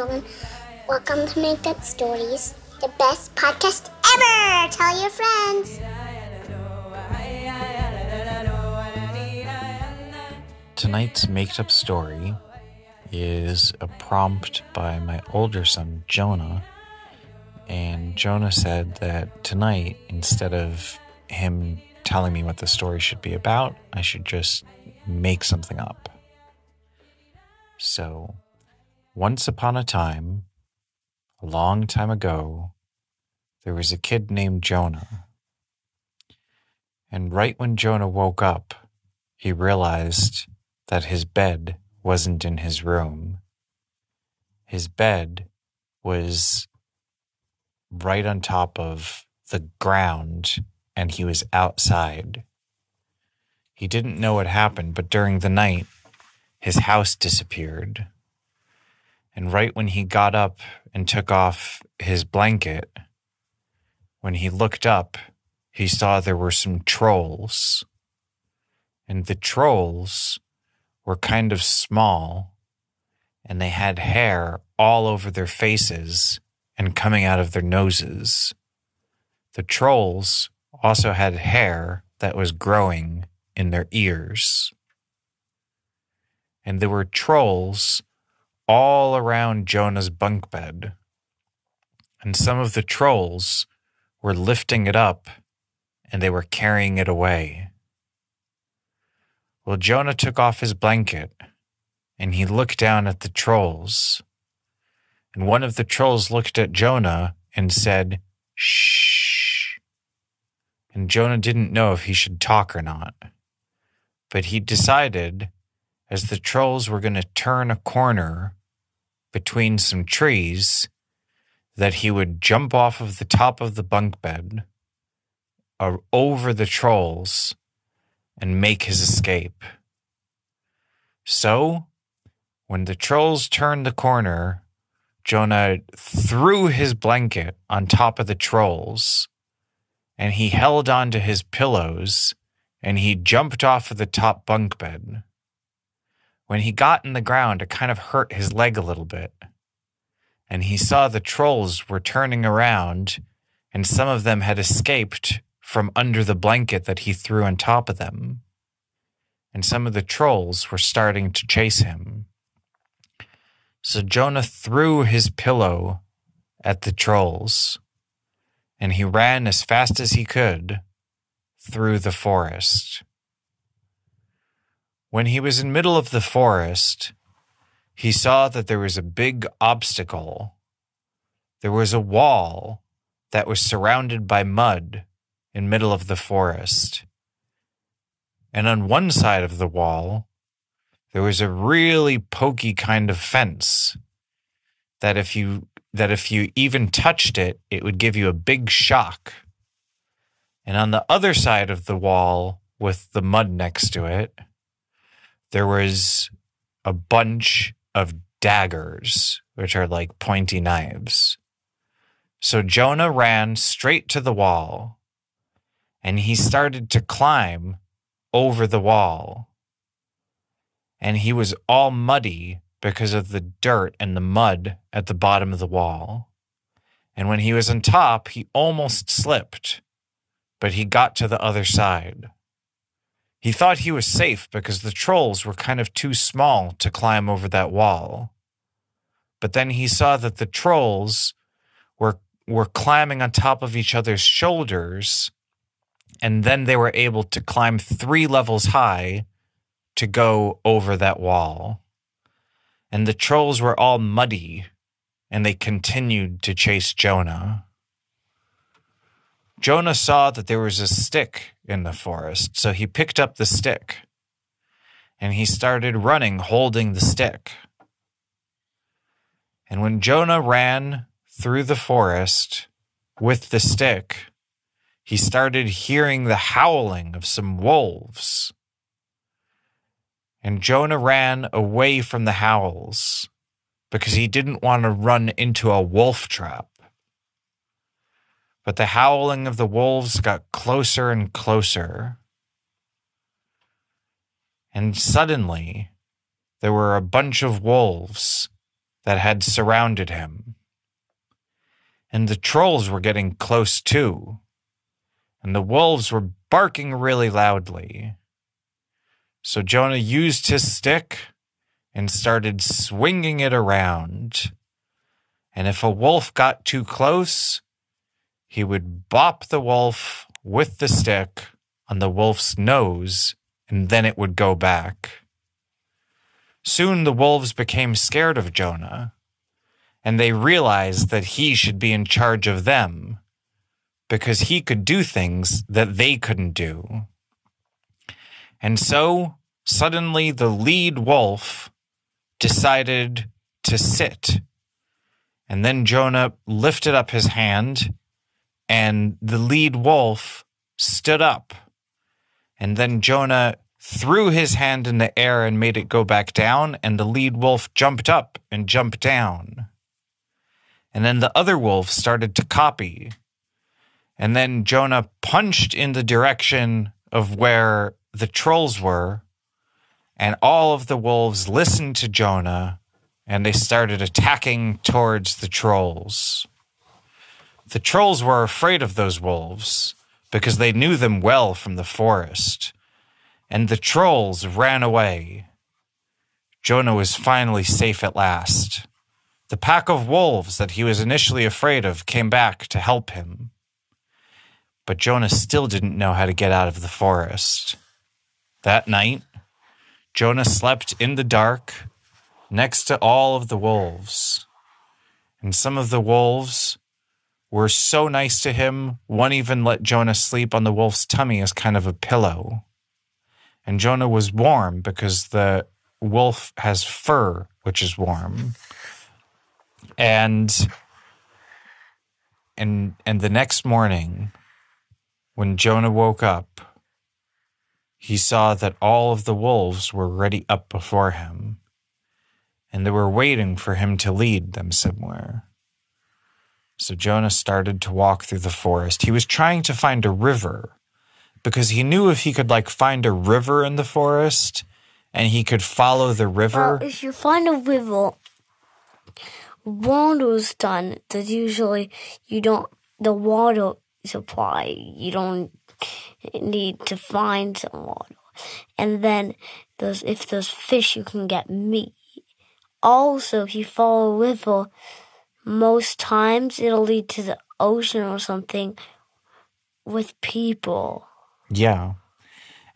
gentlemen. Welcome to Make Up Stories, the best podcast ever. Tell your friends. Tonight's made up story is a prompt by my older son, Jonah. And Jonah said that tonight, instead of him telling me what the story should be about, I should just make something up. So, once upon a time, a long time ago, there was a kid named Jonah. And right when Jonah woke up, he realized that his bed wasn't in his room. His bed was right on top of the ground and he was outside. He didn't know what happened, but during the night, his house disappeared. And right when he got up and took off his blanket, when he looked up, he saw there were some trolls. And the trolls were kind of small and they had hair all over their faces and coming out of their noses. The trolls also had hair that was growing in their ears. And there were trolls all around Jonah's bunk bed. And some of the trolls were lifting it up and they were carrying it away. Well, Jonah took off his blanket and he looked down at the trolls. And one of the trolls looked at Jonah and said, Shh. And Jonah didn't know if he should talk or not. But he decided, as the trolls were going to turn a corner between some trees, that he would jump off of the top of the bunk bed or over the trolls and make his escape. So, when the trolls turned the corner, Jonah threw his blanket on top of the trolls and he held onto his pillows and he jumped off of the top bunk bed. When he got in the ground, it kind of hurt his leg a little bit. And he saw the trolls were turning around and some of them had escaped from under the blanket that he threw on top of them. And some of the trolls were starting to chase him. So Jonah threw his pillow at the trolls, and he ran as fast as he could through the forest. When he was in middle of the forest, he saw that there was a big obstacle. There was a wall that was surrounded by mud in middle of the forest. And on one side of the wall, there was a really pokey kind of fence that if you that if you even touched it, it would give you a big shock. And on the other side of the wall with the mud next to it, there was a bunch of daggers, which are like pointy knives. So Jonah ran straight to the wall and he started to climb over the wall. And he was all muddy because of the dirt and the mud at the bottom of the wall. And when he was on top, he almost slipped, but he got to the other side. He thought he was safe because the trolls were kind of too small to climb over that wall. But then he saw that the trolls were were climbing on top of each other's shoulders and then they were able to climb 3 levels high to go over that wall. And the trolls were all muddy and they continued to chase Jonah. Jonah saw that there was a stick in the forest, so he picked up the stick and he started running holding the stick. And when Jonah ran through the forest with the stick, he started hearing the howling of some wolves. And Jonah ran away from the howls because he didn't want to run into a wolf trap. But the howling of the wolves got closer and closer. And suddenly, there were a bunch of wolves that had surrounded him. And the trolls were getting close too. And the wolves were barking really loudly. So Jonah used his stick and started swinging it around. And if a wolf got too close, he would bop the wolf with the stick on the wolf's nose, and then it would go back. Soon the wolves became scared of Jonah, and they realized that he should be in charge of them because he could do things that they couldn't do. And so suddenly the lead wolf decided to sit. And then Jonah lifted up his hand, and the lead wolf stood up. And then Jonah threw his hand in the air and made it go back down, and the lead wolf jumped up and jumped down. And then the other wolf started to copy. And then Jonah punched in the direction of where the trolls were, and all of the wolves listened to Jonah and they started attacking towards the trolls. The trolls were afraid of those wolves because they knew them well from the forest, and the trolls ran away. Jonah was finally safe at last. The pack of wolves that he was initially afraid of came back to help him. But Jonah still didn't know how to get out of the forest. That night, Jonah slept in the dark next to all of the wolves. And some of the wolves were so nice to him, one even let Jonah sleep on the wolf's tummy as kind of a pillow. And Jonah was warm because the wolf has fur, which is warm. And and and the next morning when Jonah woke up, he saw that all of the wolves were ready up before him, and they were waiting for him to lead them somewhere. So Jonah started to walk through the forest. He was trying to find a river because he knew if he could like find a river in the forest and he could follow the river. Well, if you find a river, water's done. There's usually you don't the water supply. You don't need to find some water. And then there's if there's fish, you can get meat. Also, if you follow a river, most times it'll lead to the ocean or something with people. Yeah.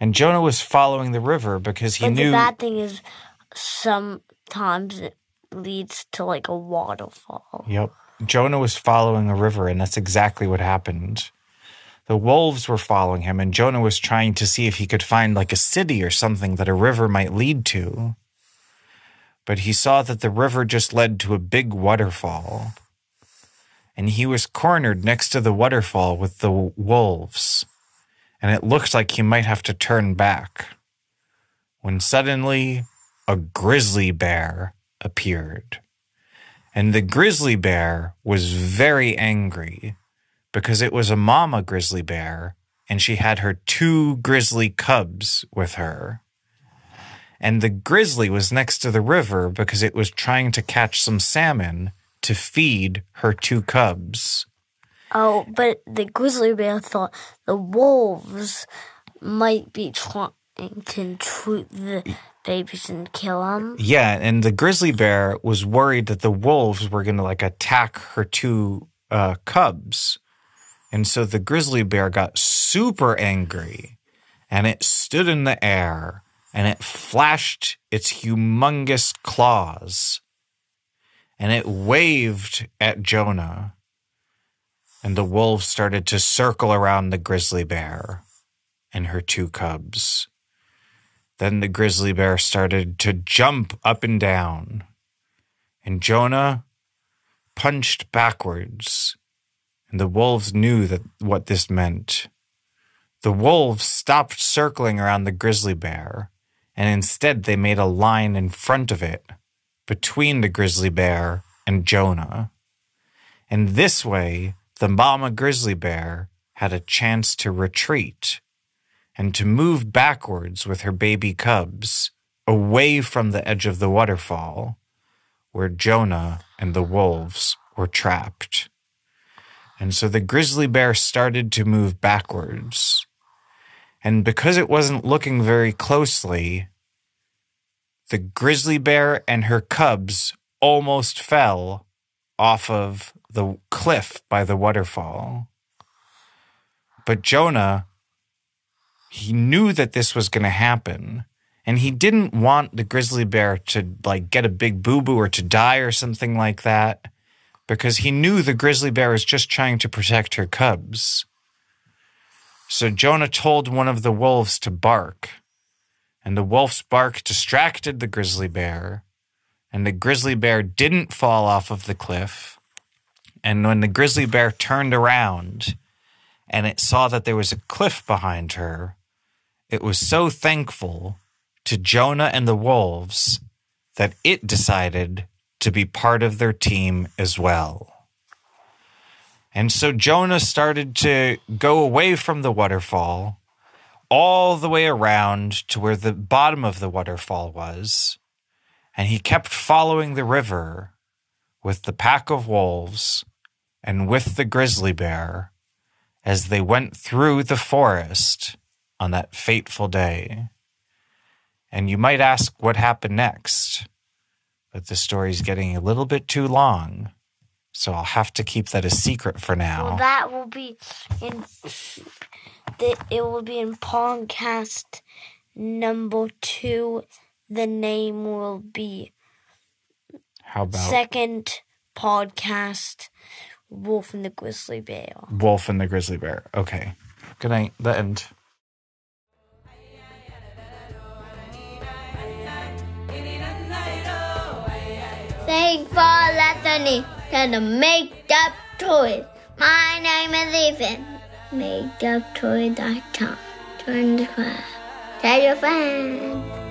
And Jonah was following the river because he but knew the bad thing is sometimes it leads to like a waterfall. Yep. Jonah was following a river, and that's exactly what happened. The wolves were following him, and Jonah was trying to see if he could find like a city or something that a river might lead to. But he saw that the river just led to a big waterfall. And he was cornered next to the waterfall with the wolves, and it looked like he might have to turn back. When suddenly, a grizzly bear appeared. And the grizzly bear was very angry because it was a mama grizzly bear and she had her two grizzly cubs with her. And the grizzly was next to the river because it was trying to catch some salmon to feed her two cubs. Oh, but the grizzly bear thought the wolves might be trying to intrude the babies and kill them. Yeah, and the grizzly bear was worried that the wolves were going to like attack her two uh, cubs. And so the grizzly bear got super angry and it stood in the air and it flashed its humongous claws and it waved at Jonah. And the wolves started to circle around the grizzly bear and her two cubs. Then the grizzly bear started to jump up and down, and Jonah punched backwards, and the wolves knew that what this meant. The wolves stopped circling around the grizzly bear, and instead they made a line in front of it, between the grizzly bear and Jonah. And this way, the mama grizzly bear had a chance to retreat and to move backwards with her baby cubs away from the edge of the waterfall, where Jonah and the wolves were trapped. And so the grizzly bear started to move backwards. And because it wasn't looking very closely, the grizzly bear and her cubs almost fell off of the cliff by the waterfall. But Jonah, he knew that this was going to happen. And he didn't want the grizzly bear to like get a big boo boo or to die or something like that because he knew the grizzly bear was just trying to protect her cubs. So Jonah told one of the wolves to bark, and the wolf's bark distracted the grizzly bear, and the grizzly bear didn't fall off of the cliff. And when the grizzly bear turned around and it saw that there was a cliff behind her, it was so thankful to Jonah and the wolves that it decided to be part of their team as well. And so Jonah started to go away from the waterfall all the way around to where the bottom of the waterfall was. And he kept following the river with the pack of wolves and with the grizzly bear as they went through the forest on that fateful day. And you might ask what happened next, but the story's getting a little bit too long. So I'll have to keep that a secret for now. Well, that will be in the, it will be in podcast number two. The name will be How about second podcast Wolf and the Grizzly Bear. Wolf and the Grizzly Bear? Okay. Good night. The end. Thanks for listening the Make Up Stories. My name is Ethan. MakeUpStories.com. Join the club. Tell your friends.